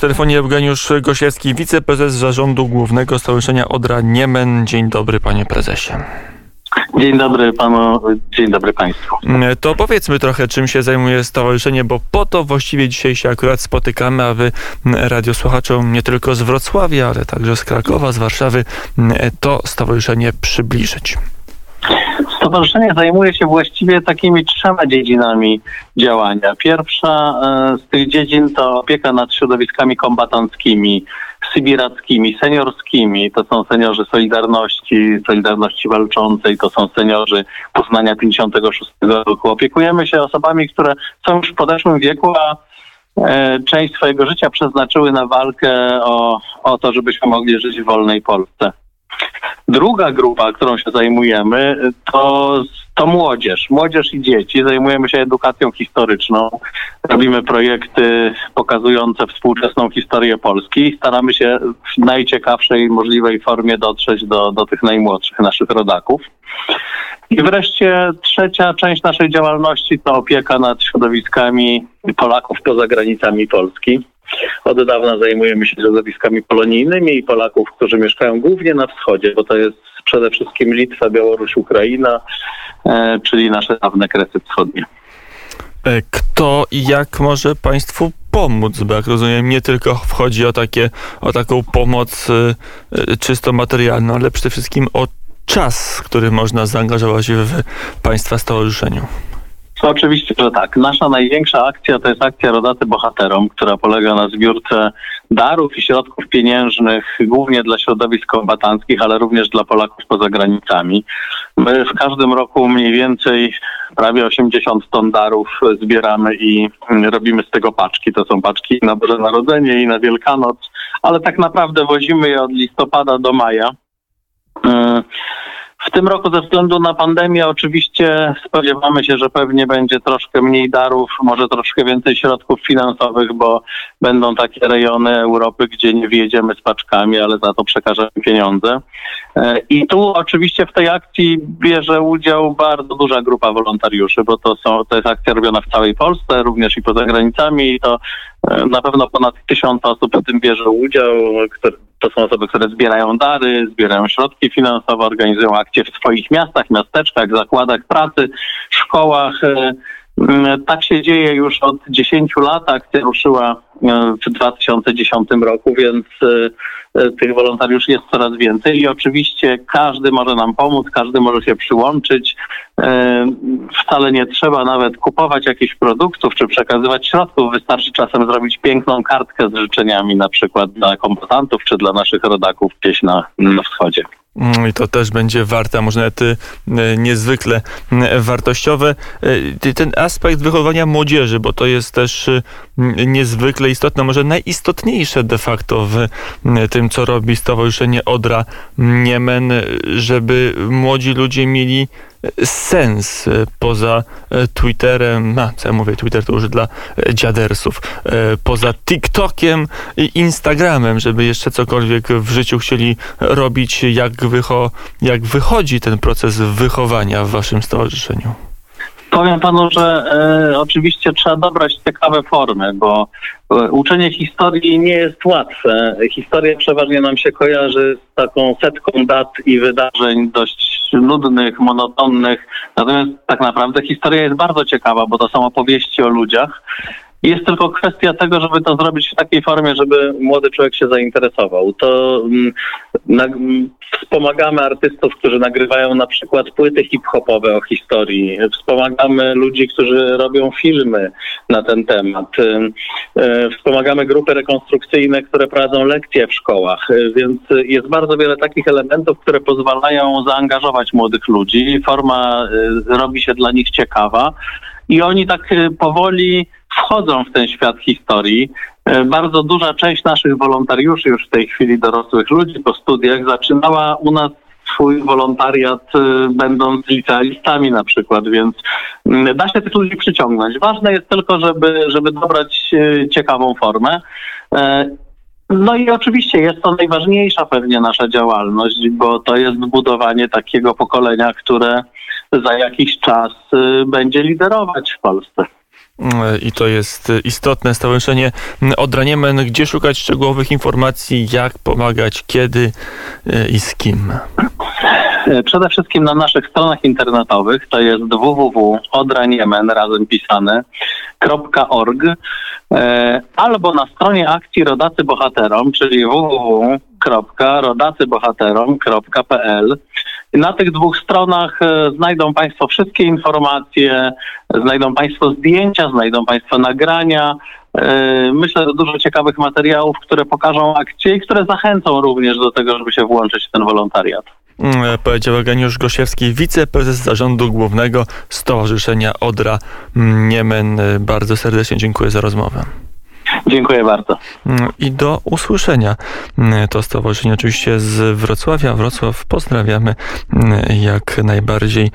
W telefonie Eugeniusz Gosiewski, wiceprezes zarządu głównego Stowarzyszenia Odra Niemen. Dzień dobry, panie prezesie. Dzień dobry panu, dzień dobry państwu. To powiedzmy trochę, czym się zajmuje stowarzyszenie, bo po to właściwie dzisiaj się akurat spotykamy, a wy radiosłuchaczom nie tylko z Wrocławia, ale także z Krakowa, z Warszawy, to stowarzyszenie przybliżyć. Stowarzyszenie zajmuje się właściwie takimi trzema dziedzinami działania. Pierwsza e, z tych dziedzin to opieka nad środowiskami kombatanckimi, sybirackimi, seniorskimi. To są seniorzy Solidarności, Solidarności Walczącej, to są seniorzy Poznania 56 roku. Opiekujemy się osobami, które są już w podeszłym wieku, a e, część swojego życia przeznaczyły na walkę o, o to, żebyśmy mogli żyć w wolnej Polsce. Druga grupa, którą się zajmujemy, to, to młodzież. Młodzież i dzieci. Zajmujemy się edukacją historyczną. Robimy projekty pokazujące współczesną historię Polski. Staramy się w najciekawszej możliwej formie dotrzeć do, do tych najmłodszych naszych rodaków. I wreszcie trzecia część naszej działalności to opieka nad środowiskami Polaków poza granicami Polski. Od dawna zajmujemy się środowiskami polonijnymi i Polaków, którzy mieszkają głównie na wschodzie, bo to jest przede wszystkim Litwa, Białoruś, Ukraina, e, czyli nasze dawne kresy wschodnie. E, kto i jak może Państwu pomóc? Bo jak rozumiem, nie tylko wchodzi o, takie, o taką pomoc e, czysto materialną, ale przede wszystkim o czas, który można zaangażować w Państwa stowarzyszeniu. Oczywiście, że tak. Nasza największa akcja to jest akcja Rodaty Bohaterom, która polega na zbiórce darów i środków pieniężnych, głównie dla środowisk kombatanckich, ale również dla Polaków poza granicami. My w każdym roku mniej więcej prawie 80 ton darów zbieramy i robimy z tego paczki. To są paczki na Boże Narodzenie i na Wielkanoc, ale tak naprawdę wozimy je od listopada do maja. W tym roku ze względu na pandemię oczywiście spodziewamy się, że pewnie będzie troszkę mniej darów, może troszkę więcej środków finansowych, bo będą takie rejony Europy, gdzie nie wjedziemy z paczkami, ale za to przekażemy pieniądze. E, I tu oczywiście w tej akcji bierze udział bardzo duża grupa wolontariuszy, bo to, są, to jest akcja robiona w całej Polsce, również i poza granicami i to e, na pewno ponad tysiąc osób w tym bierze udział, które to są osoby, które zbierają dary, zbierają środki finansowe, organizują akcje w swoich miastach, miasteczkach, zakładach pracy, szkołach. E, tak się dzieje już od 10 lat. Akcja ruszyła e, w 2010 roku, więc e, tych wolontariuszy jest coraz więcej i oczywiście każdy może nam pomóc, każdy może się przyłączyć. Wcale nie trzeba nawet kupować jakichś produktów czy przekazywać środków. Wystarczy czasem zrobić piękną kartkę z życzeniami, na przykład dla kombatantów czy dla naszych rodaków gdzieś na, na wschodzie. Mm, I to też będzie warte, a może nawet y, niezwykle y, wartościowe. Y, ten aspekt wychowania młodzieży, bo to jest też niezwykle istotne, może najistotniejsze de facto w tym, co robi Stowarzyszenie Odra Niemen, żeby młodzi ludzie mieli sens e, poza e, Twitterem, no co ja mówię, Twitter to już dla e, dziadersów, poza TikTokiem i Instagramem, żeby jeszcze cokolwiek w życiu chcieli robić, jak, wycho jak wychodzi ten proces wychowania w waszym stowarzyszeniu? Powiem panu, że e, oczywiście trzeba dobrać ciekawe formy, bo e, uczenie historii nie jest łatwe. Historia przeważnie nam się kojarzy z taką setką dat i wydarzeń dość nudnych, monotonnych. Natomiast tak naprawdę historia jest bardzo ciekawa, bo to są opowieści o ludziach. Jest tylko kwestia tego, żeby to zrobić w takiej formie, żeby młody człowiek się zainteresował. To mm, wspomagamy artystów, którzy nagrywają na przykład płyty hip-hopowe o historii. Wspomagamy ludzi, którzy robią filmy na ten temat. E, wspomagamy grupy rekonstrukcyjne, które prowadzą lekcje w szkołach. Więc jest bardzo wiele takich elementów, które pozwalają zaangażować młodych ludzi. Forma robi się dla nich ciekawa i oni tak e, powoli wchodzą w ten świat historii. E, bardzo duża część naszych wolontariuszy, już w tej chwili dorosłych ludzi po studiach, zaczynała u nas swój wolontariat e, będąc licealistami na przykład, więc da się tych ludzi przyciągnąć. Ważne jest tylko, żeby, żeby dobrać ciekawą formę. No i oczywiście jest to najważniejsza pewnie nasza działalność, bo to jest budowanie takiego pokolenia, które za jakiś czas będzie liderować w Polsce. Mm, I to jest y, istotne. Stowarzyszenie mm, Odra Niemen. Gdzie szukać szczegółowych informacji, jak pomagać, kiedy y, i z kim? Przede wszystkim na naszych stronach internetowych to jest www.odraniemen razem pisane .org e, albo na stronie akcji Rodacy Bohaterom, czyli www.rodacybohaterom.pl. Na tych dwóch stronach e, znajdą Państwo wszystkie informacje, znajdą Państwo zdjęcia, znajdą Państwo nagrania. E, Myślę, że dużo ciekawych materiałów, które pokażą akcję i które zachęcą również do tego, żeby się włączyć w ten wolontariat. Mm, Powiedział Eugeniusz Gosiewski, wiceprezes zarządu głównego Stowarzyszenia Odra Niemen. Y, Bardzo serdecznie dziękuję za rozmowę. Dziękuję bardzo. Mm, I do usłyszenia. Mm, To stowarzyszenie oczywiście z Wrocławia. Wrocław pozdrawiamy jak najbardziej.